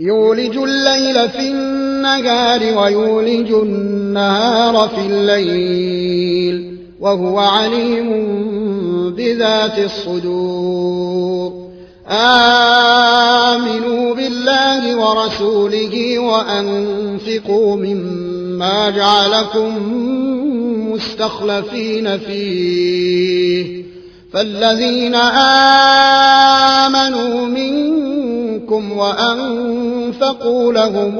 يولج الليل في النهار ويولج النهار في الليل وهو عليم بذات الصدور. آمنوا بالله ورسوله وأنفقوا مما جعلكم مستخلفين فيه. فالذين آمنوا منكم وأنفقوا لهم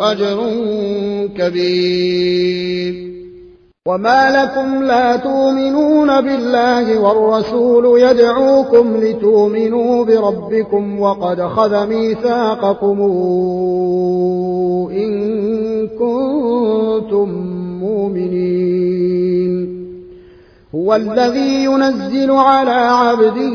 أجر كبير. وما لكم لا تؤمنون بالله والرسول يدعوكم لتؤمنوا بربكم وقد خذ ميثاقكم إن كنتم مؤمنين. هو الذي ينزل على عبده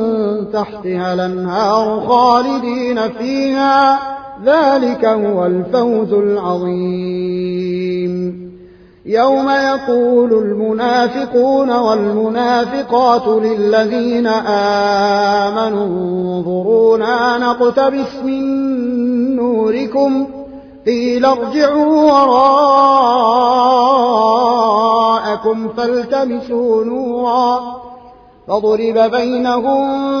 تحتها الأنهار خالدين فيها. ذلك هو الفوز العظيم. يوم يقول المنافقون والمنافقات للذين آمنوا انظرونا نقتبس من نوركم. قيل ارجعوا وراءكم فالتمسوا نورا. فضرب بينهم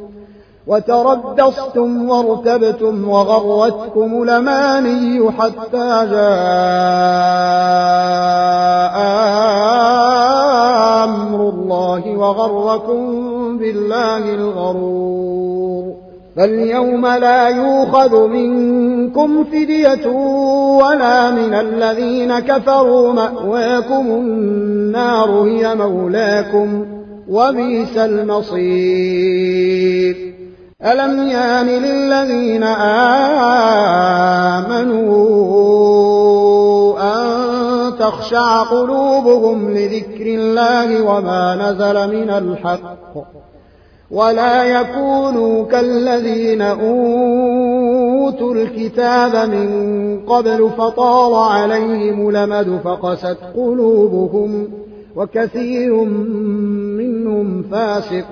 وتربصتم وارتبتم وغرتكم الأماني حتى جاء أمر الله وغركم بالله الغرور. فاليوم لا منكم منكم فدية ولا من الذين كفروا مأواكم النار هي مولاكم وبئس المصير. ألم يان للذين آمنوا أن تخشع قلوبهم لذكر الله وما نزل من الحق ولا يكونوا كالذين أوتوا الكتاب من قبل فطال عليهم لمد فقست قلوبهم وكثير منهم فاسقون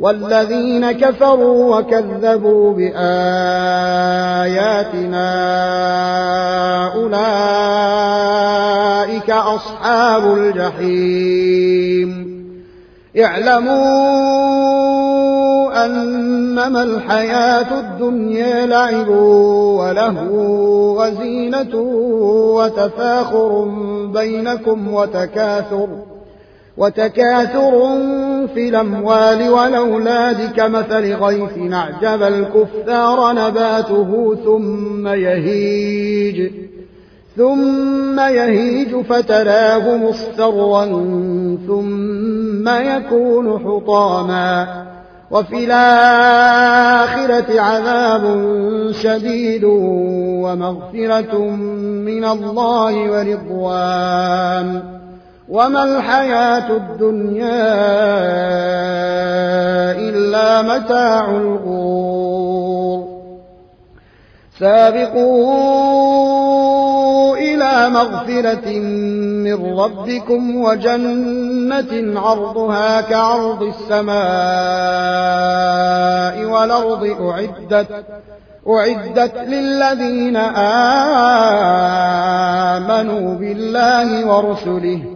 والذين كفروا وكذبوا بآياتنا أولئك أصحاب الجحيم. اعلموا أنما الحياة الدنيا لعب ولهو وزينة وتفاخر بينكم وتكاثر. وتكاثر في الأموال والأولاد كمثل غيث أعجب الكفار نباته ثم يهيج ثم يهيج فتراه مصفرا ثم يكون حطاما وفي الآخرة عذاب شديد ومغفرة من الله ورضوان وما الحياة الدنيا إلا متاع الغرور. سابقوا إلى مغفرة من ربكم وجنة عرضها كعرض السماء والأرض أعدت أعدت للذين آمنوا بالله ورسله.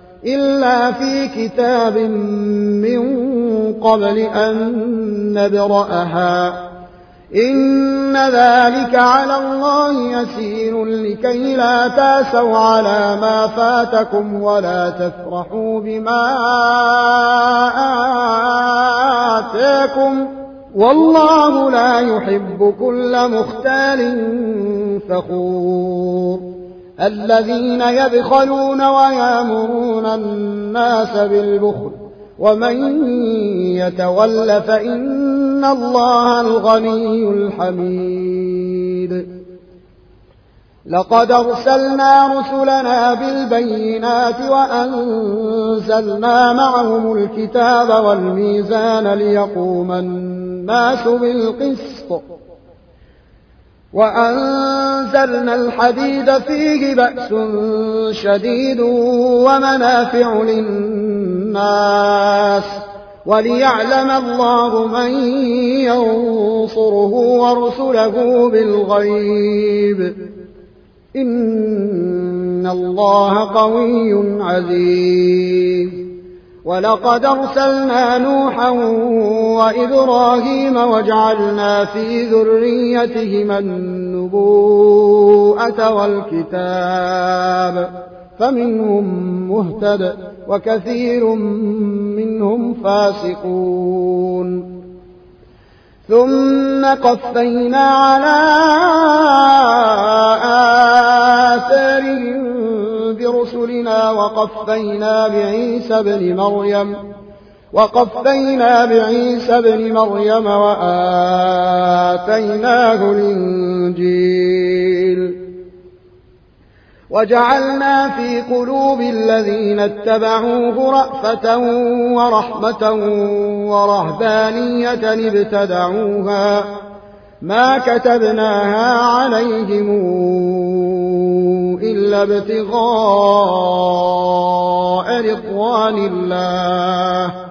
إلا في كتاب من قبل أن نبرأها. إن ذلك على الله يسير لكي لا تأسوا على ما فاتكم ولا تفرحوا بما آتاكم. والله لا يحب كل مختال فخور. الذين يبخلون ويامرون الناس بالبخل. ومن يتول فإن الله الغني الحميد. لقد أرسلنا رسلنا بالبينات وأنزلنا معهم الكتاب والميزان ليقوم الناس بالقسط. وأنزلنا الحديد فيه بأس شديد ومنافع للناس وليعلم الله من ينصره ورسله بالغيب. إن الله قوي عزيز. ولقد أرسلنا نوحا وإبراهيم وجعلنا في ذريتهما النبوءة والكتاب فمنهم مهتد وكثير منهم فاسقون. ثم قفينا على آثارهم برسلنا وقفينا بعيسى بن مريم وقفينا بعيسى بن مريم وآتيناه الإنجيل. وجعلنا في قلوب الذين اتبعوه رأفة ورحمة ورهبانية ابتدعوها ما كتبناها عليهم إلا ابتغاء رضوان الله.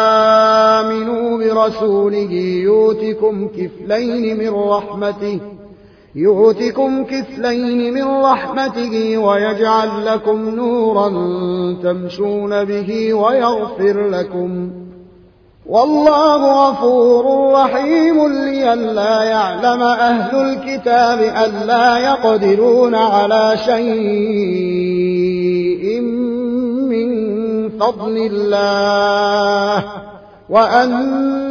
برسوله يؤتكم كفلين من رحمته يؤتكم كفلين من رحمته ويجعل لكم نورا تمشون به ويغفر لكم. والله غفور رحيم لئلا يعلم أهل الكتاب ألا يقدرون على شيء من فضل الله وأن